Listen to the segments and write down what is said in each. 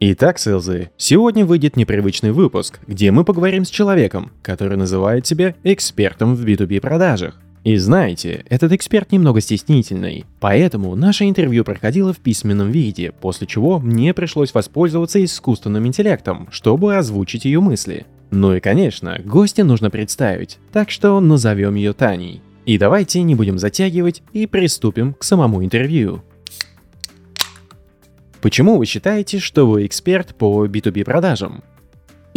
Итак, селзы, сегодня выйдет непривычный выпуск, где мы поговорим с человеком, который называет себя экспертом в B2B продажах. И знаете, этот эксперт немного стеснительный, поэтому наше интервью проходило в письменном виде, после чего мне пришлось воспользоваться искусственным интеллектом, чтобы озвучить ее мысли. Ну и конечно, гостя нужно представить, так что назовем ее Таней. И давайте не будем затягивать и приступим к самому интервью. Почему вы считаете, что вы эксперт по B2B продажам?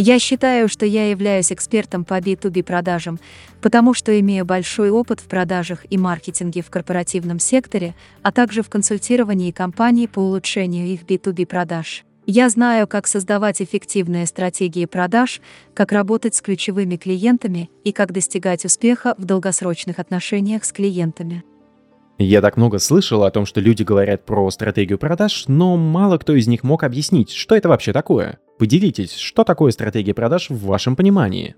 Я считаю, что я являюсь экспертом по B2B продажам, потому что имею большой опыт в продажах и маркетинге в корпоративном секторе, а также в консультировании компаний по улучшению их B2B продаж. Я знаю, как создавать эффективные стратегии продаж, как работать с ключевыми клиентами и как достигать успеха в долгосрочных отношениях с клиентами. Я так много слышал о том, что люди говорят про стратегию продаж, но мало кто из них мог объяснить, что это вообще такое. Поделитесь, что такое стратегия продаж в вашем понимании?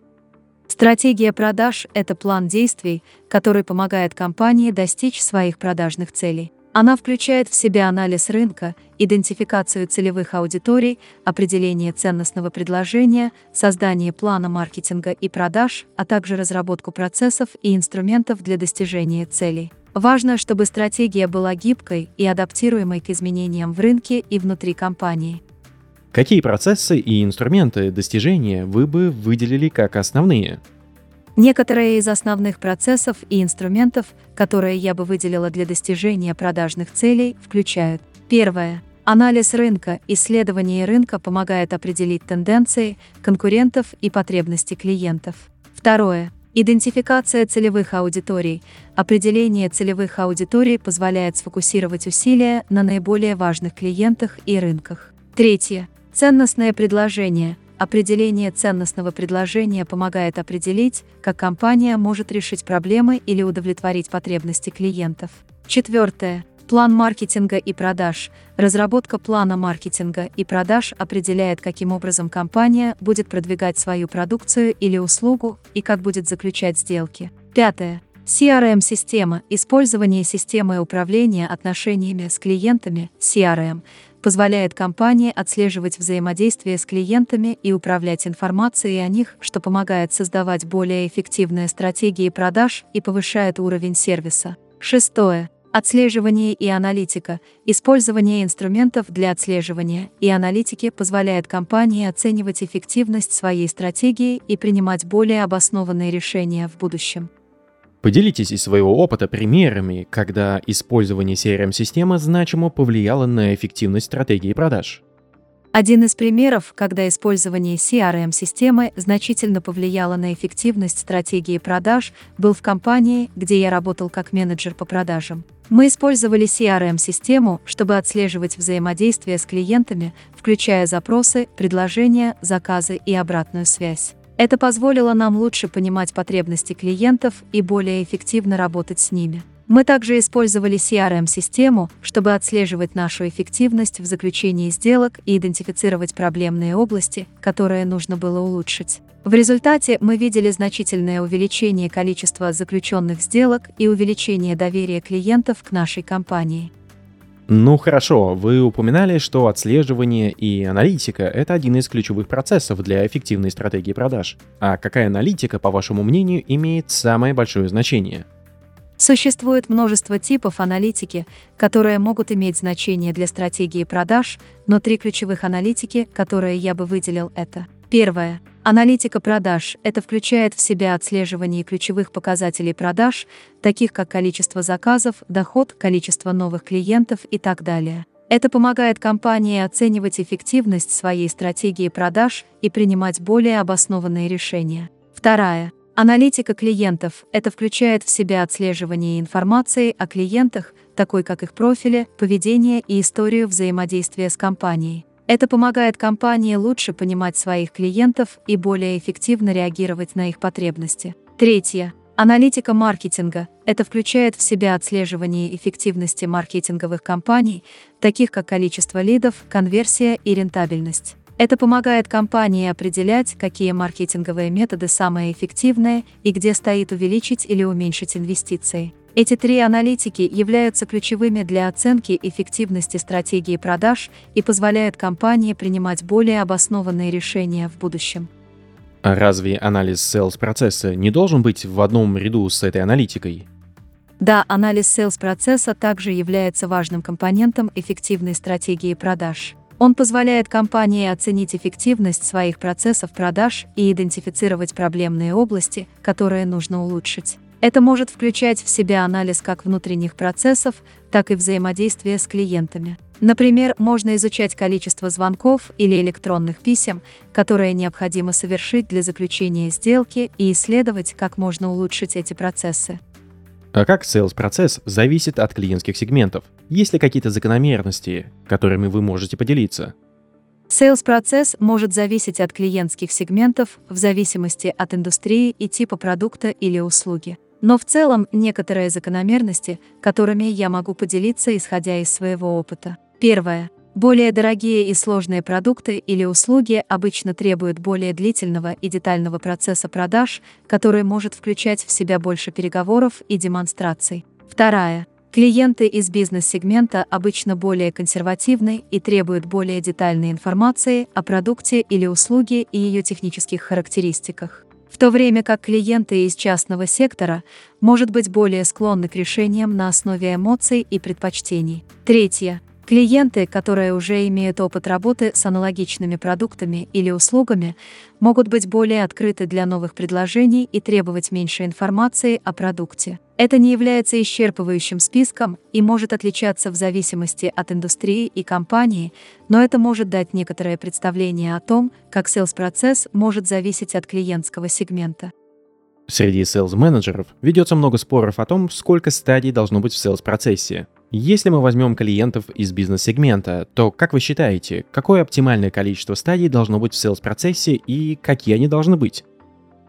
Стратегия продаж – это план действий, который помогает компании достичь своих продажных целей. Она включает в себя анализ рынка, идентификацию целевых аудиторий, определение ценностного предложения, создание плана маркетинга и продаж, а также разработку процессов и инструментов для достижения целей. Важно, чтобы стратегия была гибкой и адаптируемой к изменениям в рынке и внутри компании. Какие процессы и инструменты достижения вы бы выделили как основные? Некоторые из основных процессов и инструментов, которые я бы выделила для достижения продажных целей, включают Первое. Анализ рынка, исследование рынка помогает определить тенденции, конкурентов и потребности клиентов. Второе. Идентификация целевых аудиторий. Определение целевых аудиторий позволяет сфокусировать усилия на наиболее важных клиентах и рынках. Третье. Ценностное предложение. Определение ценностного предложения помогает определить, как компания может решить проблемы или удовлетворить потребности клиентов. Четвертое. План маркетинга и продаж. Разработка плана маркетинга и продаж определяет, каким образом компания будет продвигать свою продукцию или услугу и как будет заключать сделки. Пятое. CRM-система. Использование системы управления отношениями с клиентами CRM позволяет компании отслеживать взаимодействие с клиентами и управлять информацией о них, что помогает создавать более эффективные стратегии продаж и повышает уровень сервиса. Шестое. Отслеживание и аналитика. Использование инструментов для отслеживания и аналитики позволяет компании оценивать эффективность своей стратегии и принимать более обоснованные решения в будущем. Поделитесь из своего опыта примерами, когда использование CRM-системы значимо повлияло на эффективность стратегии продаж. Один из примеров, когда использование CRM-системы значительно повлияло на эффективность стратегии продаж, был в компании, где я работал как менеджер по продажам. Мы использовали CRM-систему, чтобы отслеживать взаимодействие с клиентами, включая запросы, предложения, заказы и обратную связь. Это позволило нам лучше понимать потребности клиентов и более эффективно работать с ними. Мы также использовали CRM-систему, чтобы отслеживать нашу эффективность в заключении сделок и идентифицировать проблемные области, которые нужно было улучшить. В результате мы видели значительное увеличение количества заключенных сделок и увеличение доверия клиентов к нашей компании. Ну хорошо, вы упоминали, что отслеживание и аналитика — это один из ключевых процессов для эффективной стратегии продаж. А какая аналитика, по вашему мнению, имеет самое большое значение? Существует множество типов аналитики, которые могут иметь значение для стратегии продаж, но три ключевых аналитики, которые я бы выделил, это Первое. Аналитика продаж – это включает в себя отслеживание ключевых показателей продаж, таких как количество заказов, доход, количество новых клиентов и так далее. Это помогает компании оценивать эффективность своей стратегии продаж и принимать более обоснованные решения. Вторая. Аналитика клиентов – это включает в себя отслеживание информации о клиентах, такой как их профили, поведение и историю взаимодействия с компанией. Это помогает компании лучше понимать своих клиентов и более эффективно реагировать на их потребности. Третье. Аналитика маркетинга. Это включает в себя отслеживание эффективности маркетинговых кампаний, таких как количество лидов, конверсия и рентабельность. Это помогает компании определять, какие маркетинговые методы самые эффективные и где стоит увеличить или уменьшить инвестиции. Эти три аналитики являются ключевыми для оценки эффективности стратегии продаж и позволяют компании принимать более обоснованные решения в будущем. А разве анализ sales процесса не должен быть в одном ряду с этой аналитикой? Да, анализ sales процесса также является важным компонентом эффективной стратегии продаж. Он позволяет компании оценить эффективность своих процессов продаж и идентифицировать проблемные области, которые нужно улучшить. Это может включать в себя анализ как внутренних процессов, так и взаимодействия с клиентами. Например, можно изучать количество звонков или электронных писем, которые необходимо совершить для заключения сделки и исследовать, как можно улучшить эти процессы. А как sales-процесс зависит от клиентских сегментов? Есть ли какие-то закономерности, которыми вы можете поделиться? Sales-процесс может зависеть от клиентских сегментов в зависимости от индустрии и типа продукта или услуги. Но в целом некоторые закономерности, которыми я могу поделиться, исходя из своего опыта. Первое. Более дорогие и сложные продукты или услуги обычно требуют более длительного и детального процесса продаж, который может включать в себя больше переговоров и демонстраций. Вторая. Клиенты из бизнес-сегмента обычно более консервативны и требуют более детальной информации о продукте или услуге и ее технических характеристиках в то время как клиенты из частного сектора может быть более склонны к решениям на основе эмоций и предпочтений. Третье. Клиенты, которые уже имеют опыт работы с аналогичными продуктами или услугами, могут быть более открыты для новых предложений и требовать меньше информации о продукте. Это не является исчерпывающим списком и может отличаться в зависимости от индустрии и компании, но это может дать некоторое представление о том, как sales-процесс может зависеть от клиентского сегмента. Среди sales-менеджеров ведется много споров о том, сколько стадий должно быть в sales-процессе. Если мы возьмем клиентов из бизнес-сегмента, то как вы считаете, какое оптимальное количество стадий должно быть в sales-процессе и какие они должны быть?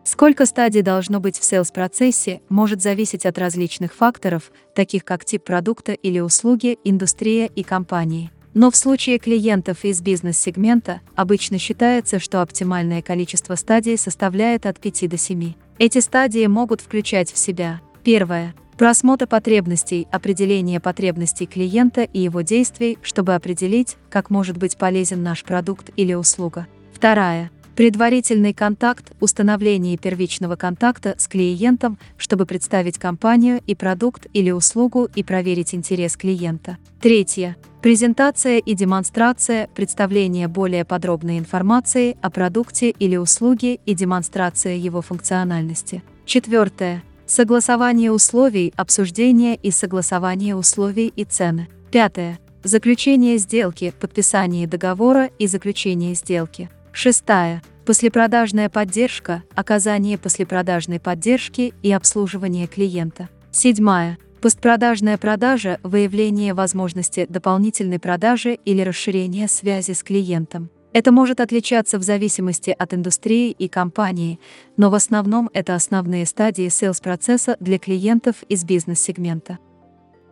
Сколько стадий должно быть в sales-процессе, может зависеть от различных факторов, таких как тип продукта или услуги, индустрия и компании. Но в случае клиентов из бизнес-сегмента обычно считается, что оптимальное количество стадий составляет от 5 до 7. Эти стадии могут включать в себя первое Просмотр потребностей, определение потребностей клиента и его действий, чтобы определить, как может быть полезен наш продукт или услуга. Вторая. Предварительный контакт, установление первичного контакта с клиентом, чтобы представить компанию и продукт или услугу и проверить интерес клиента. Третье. Презентация и демонстрация, представление более подробной информации о продукте или услуге и демонстрация его функциональности. Четвертое Согласование условий, обсуждение и согласование условий и цены. Пятое. Заключение сделки, подписание договора и заключение сделки. Шестая. Послепродажная поддержка, оказание послепродажной поддержки и обслуживание клиента. Седьмая. Постпродажная продажа, выявление возможности дополнительной продажи или расширение связи с клиентом. Это может отличаться в зависимости от индустрии и компании, но в основном это основные стадии sales-процесса для клиентов из бизнес-сегмента.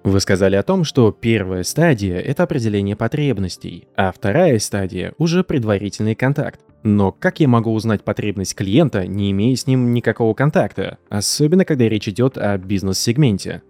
Вы сказали о том, что первая стадия – это определение потребностей, а вторая стадия – уже предварительный контакт. Но как я могу узнать потребность клиента, не имея с ним никакого контакта, особенно когда речь идет о бизнес-сегменте?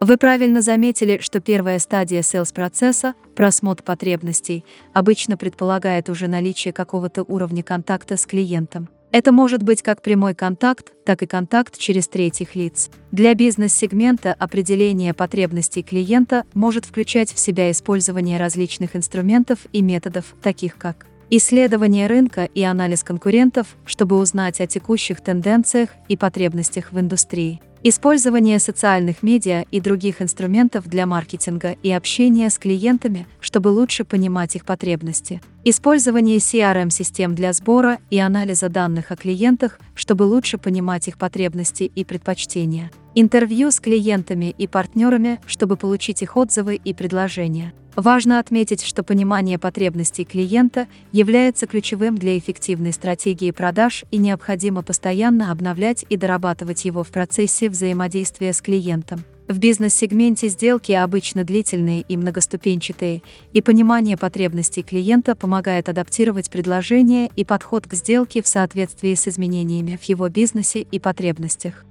Вы правильно заметили, что первая стадия sales-процесса, просмотр потребностей, обычно предполагает уже наличие какого-то уровня контакта с клиентом. Это может быть как прямой контакт, так и контакт через третьих лиц. Для бизнес-сегмента определение потребностей клиента может включать в себя использование различных инструментов и методов, таких как исследование рынка и анализ конкурентов, чтобы узнать о текущих тенденциях и потребностях в индустрии. Использование социальных медиа и других инструментов для маркетинга и общения с клиентами, чтобы лучше понимать их потребности. Использование CRM-систем для сбора и анализа данных о клиентах, чтобы лучше понимать их потребности и предпочтения. Интервью с клиентами и партнерами, чтобы получить их отзывы и предложения. Важно отметить, что понимание потребностей клиента является ключевым для эффективной стратегии продаж и необходимо постоянно обновлять и дорабатывать его в процессе взаимодействия с клиентом. В бизнес-сегменте сделки обычно длительные и многоступенчатые, и понимание потребностей клиента помогает адаптировать предложение и подход к сделке в соответствии с изменениями в его бизнесе и потребностях.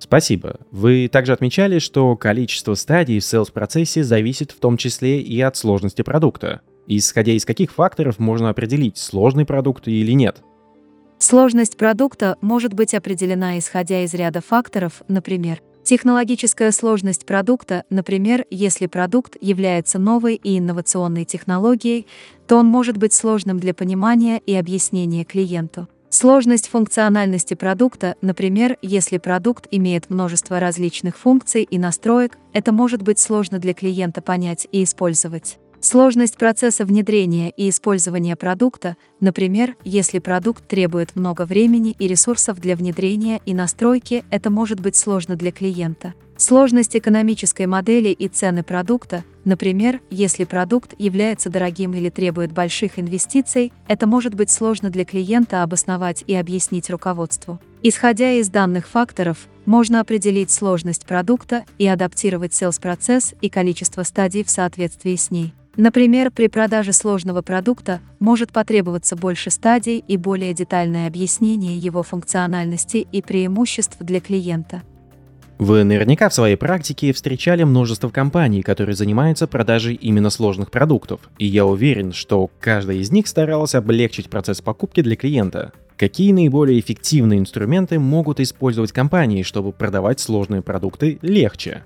Спасибо. Вы также отмечали, что количество стадий в sales-процессе зависит в том числе и от сложности продукта. Исходя из каких факторов можно определить, сложный продукт или нет? Сложность продукта может быть определена исходя из ряда факторов, например, технологическая сложность продукта, например, если продукт является новой и инновационной технологией, то он может быть сложным для понимания и объяснения клиенту. Сложность функциональности продукта, например, если продукт имеет множество различных функций и настроек, это может быть сложно для клиента понять и использовать. Сложность процесса внедрения и использования продукта, например, если продукт требует много времени и ресурсов для внедрения и настройки, это может быть сложно для клиента. Сложность экономической модели и цены продукта, например, если продукт является дорогим или требует больших инвестиций, это может быть сложно для клиента обосновать и объяснить руководству. Исходя из данных факторов, можно определить сложность продукта и адаптировать sales-процесс и количество стадий в соответствии с ней. Например, при продаже сложного продукта может потребоваться больше стадий и более детальное объяснение его функциональности и преимуществ для клиента. Вы наверняка в своей практике встречали множество компаний, которые занимаются продажей именно сложных продуктов, и я уверен, что каждая из них старалась облегчить процесс покупки для клиента. Какие наиболее эффективные инструменты могут использовать компании, чтобы продавать сложные продукты легче?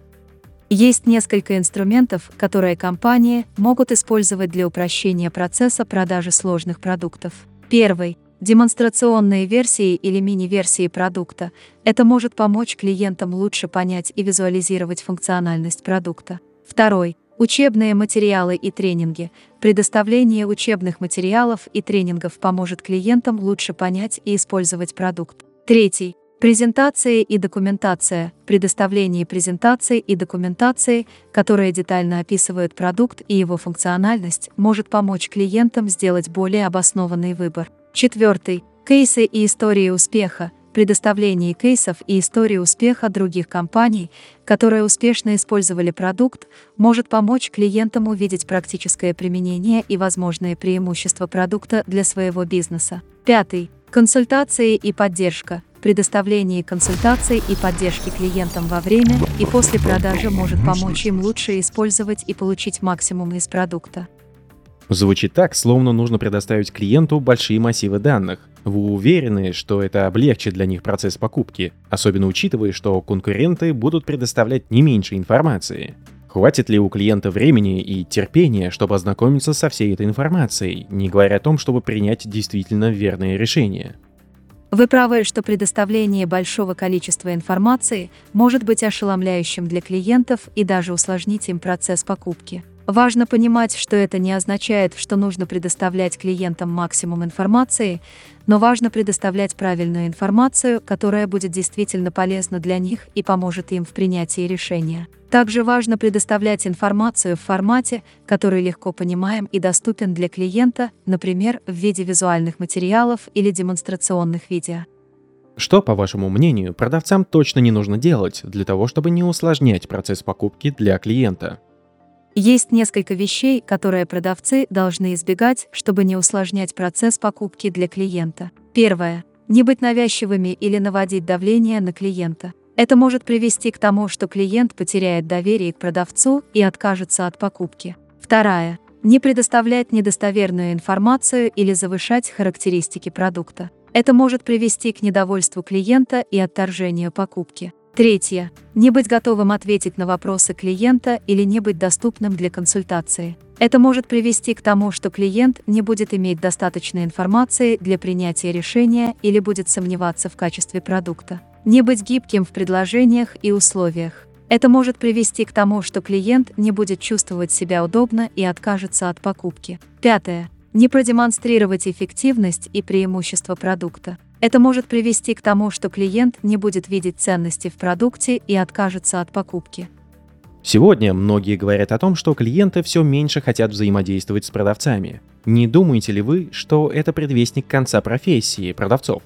Есть несколько инструментов, которые компании могут использовать для упрощения процесса продажи сложных продуктов. Первый демонстрационные версии или мини-версии продукта. Это может помочь клиентам лучше понять и визуализировать функциональность продукта. Второй Учебные материалы и тренинги. Предоставление учебных материалов и тренингов поможет клиентам лучше понять и использовать продукт. Третий. Презентации и документация. Предоставление презентации и документации, которые детально описывают продукт и его функциональность, может помочь клиентам сделать более обоснованный выбор. Четвертый. Кейсы и истории успеха. Предоставление кейсов и истории успеха других компаний, которые успешно использовали продукт, может помочь клиентам увидеть практическое применение и возможные преимущества продукта для своего бизнеса. Пятый. Консультации и поддержка. Предоставление консультаций и поддержки клиентам во время и после продажи может помочь им лучше использовать и получить максимум из продукта. Звучит так, словно нужно предоставить клиенту большие массивы данных. Вы уверены, что это облегчит для них процесс покупки, особенно учитывая, что конкуренты будут предоставлять не меньше информации? Хватит ли у клиента времени и терпения, чтобы ознакомиться со всей этой информацией, не говоря о том, чтобы принять действительно верное решение? Вы правы, что предоставление большого количества информации может быть ошеломляющим для клиентов и даже усложнить им процесс покупки. Важно понимать, что это не означает, что нужно предоставлять клиентам максимум информации, но важно предоставлять правильную информацию, которая будет действительно полезна для них и поможет им в принятии решения. Также важно предоставлять информацию в формате, который легко понимаем и доступен для клиента, например, в виде визуальных материалов или демонстрационных видео. Что, по вашему мнению, продавцам точно не нужно делать для того, чтобы не усложнять процесс покупки для клиента? Есть несколько вещей, которые продавцы должны избегать, чтобы не усложнять процесс покупки для клиента. Первое. Не быть навязчивыми или наводить давление на клиента. Это может привести к тому, что клиент потеряет доверие к продавцу и откажется от покупки. Вторая. Не предоставлять недостоверную информацию или завышать характеристики продукта. Это может привести к недовольству клиента и отторжению покупки. Третье. Не быть готовым ответить на вопросы клиента или не быть доступным для консультации. Это может привести к тому, что клиент не будет иметь достаточной информации для принятия решения или будет сомневаться в качестве продукта. Не быть гибким в предложениях и условиях. Это может привести к тому, что клиент не будет чувствовать себя удобно и откажется от покупки. Пятое. Не продемонстрировать эффективность и преимущество продукта. Это может привести к тому, что клиент не будет видеть ценности в продукте и откажется от покупки. Сегодня многие говорят о том, что клиенты все меньше хотят взаимодействовать с продавцами. Не думаете ли вы, что это предвестник конца профессии продавцов?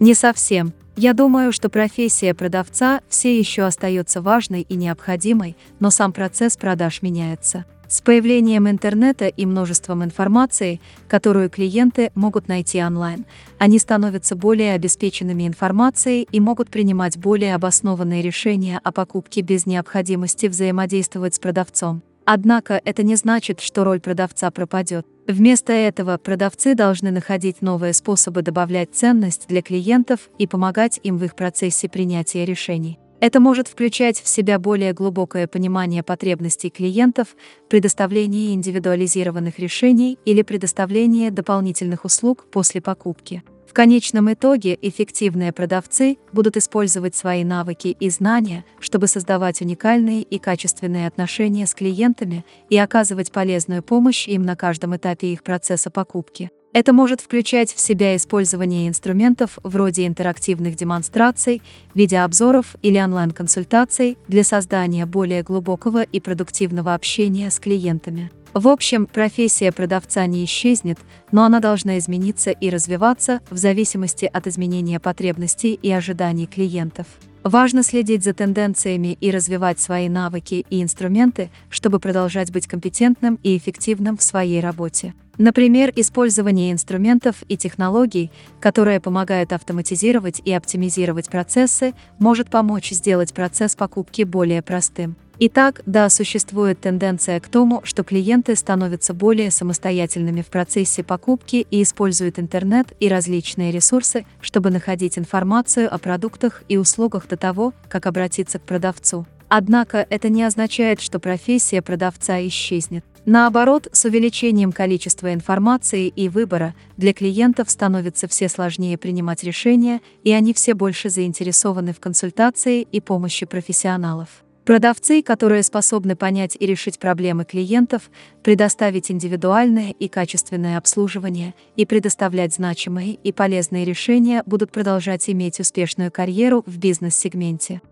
Не совсем. Я думаю, что профессия продавца все еще остается важной и необходимой, но сам процесс продаж меняется. С появлением интернета и множеством информации, которую клиенты могут найти онлайн, они становятся более обеспеченными информацией и могут принимать более обоснованные решения о покупке без необходимости взаимодействовать с продавцом. Однако это не значит, что роль продавца пропадет. Вместо этого продавцы должны находить новые способы добавлять ценность для клиентов и помогать им в их процессе принятия решений. Это может включать в себя более глубокое понимание потребностей клиентов, предоставление индивидуализированных решений или предоставление дополнительных услуг после покупки. В конечном итоге эффективные продавцы будут использовать свои навыки и знания, чтобы создавать уникальные и качественные отношения с клиентами и оказывать полезную помощь им на каждом этапе их процесса покупки. Это может включать в себя использование инструментов вроде интерактивных демонстраций, видеообзоров или онлайн-консультаций для создания более глубокого и продуктивного общения с клиентами. В общем, профессия продавца не исчезнет, но она должна измениться и развиваться в зависимости от изменения потребностей и ожиданий клиентов. Важно следить за тенденциями и развивать свои навыки и инструменты, чтобы продолжать быть компетентным и эффективным в своей работе. Например, использование инструментов и технологий, которые помогают автоматизировать и оптимизировать процессы, может помочь сделать процесс покупки более простым. Итак, да, существует тенденция к тому, что клиенты становятся более самостоятельными в процессе покупки и используют интернет и различные ресурсы, чтобы находить информацию о продуктах и услугах до того, как обратиться к продавцу. Однако это не означает, что профессия продавца исчезнет. Наоборот, с увеличением количества информации и выбора для клиентов становится все сложнее принимать решения, и они все больше заинтересованы в консультации и помощи профессионалов. Продавцы, которые способны понять и решить проблемы клиентов, предоставить индивидуальное и качественное обслуживание и предоставлять значимые и полезные решения, будут продолжать иметь успешную карьеру в бизнес-сегменте.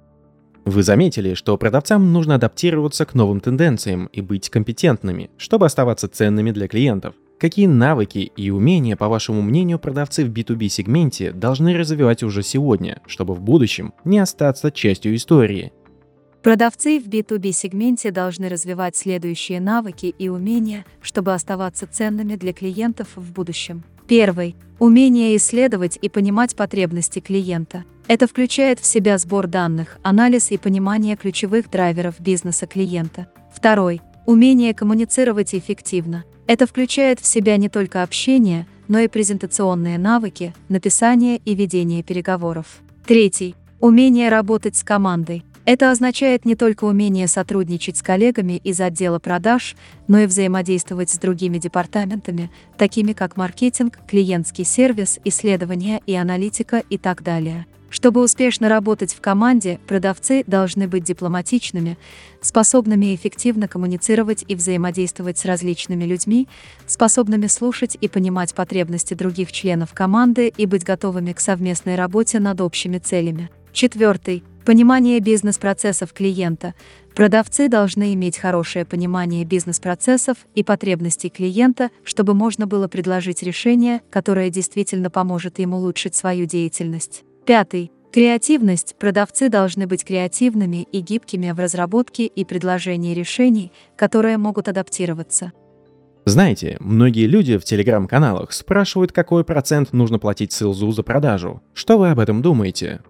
Вы заметили, что продавцам нужно адаптироваться к новым тенденциям и быть компетентными, чтобы оставаться ценными для клиентов. Какие навыки и умения, по вашему мнению, продавцы в B2B сегменте должны развивать уже сегодня, чтобы в будущем не остаться частью истории? Продавцы в B2B сегменте должны развивать следующие навыки и умения, чтобы оставаться ценными для клиентов в будущем. Первый – умение исследовать и понимать потребности клиента. Это включает в себя сбор данных, анализ и понимание ключевых драйверов бизнеса клиента. Второй – умение коммуницировать эффективно. Это включает в себя не только общение, но и презентационные навыки, написание и ведение переговоров. Третий – умение работать с командой. Это означает не только умение сотрудничать с коллегами из отдела продаж, но и взаимодействовать с другими департаментами, такими как маркетинг, клиентский сервис, исследования и аналитика и так далее. Чтобы успешно работать в команде, продавцы должны быть дипломатичными, способными эффективно коммуницировать и взаимодействовать с различными людьми, способными слушать и понимать потребности других членов команды и быть готовыми к совместной работе над общими целями. Четвертый Понимание бизнес-процессов клиента. Продавцы должны иметь хорошее понимание бизнес-процессов и потребностей клиента, чтобы можно было предложить решение, которое действительно поможет им улучшить свою деятельность. Пятый. Креативность. Продавцы должны быть креативными и гибкими в разработке и предложении решений, которые могут адаптироваться. Знаете, многие люди в телеграм-каналах спрашивают, какой процент нужно платить селзу за продажу. Что вы об этом думаете?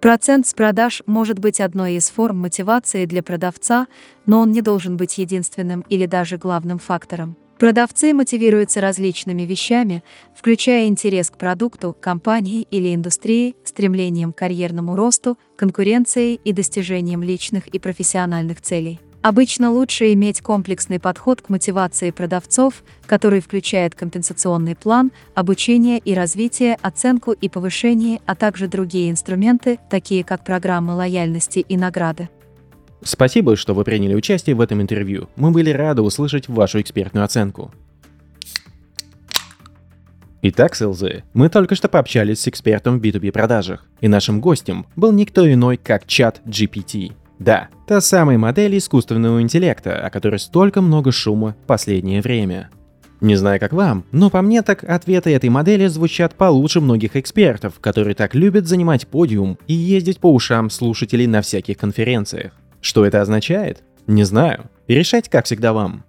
Процент с продаж может быть одной из форм мотивации для продавца, но он не должен быть единственным или даже главным фактором. Продавцы мотивируются различными вещами, включая интерес к продукту, компании или индустрии, стремлением к карьерному росту, конкуренцией и достижением личных и профессиональных целей. Обычно лучше иметь комплексный подход к мотивации продавцов, который включает компенсационный план, обучение и развитие, оценку и повышение, а также другие инструменты, такие как программы лояльности и награды. Спасибо, что вы приняли участие в этом интервью. Мы были рады услышать вашу экспертную оценку. Итак, СЛЗ, мы только что пообщались с экспертом в B2B продажах, и нашим гостем был никто иной, как чат GPT. Да, та самая модель искусственного интеллекта, о которой столько много шума в последнее время. Не знаю, как вам, но по мне так ответы этой модели звучат получше многих экспертов, которые так любят занимать подиум и ездить по ушам слушателей на всяких конференциях. Что это означает? Не знаю. Решать, как всегда, вам.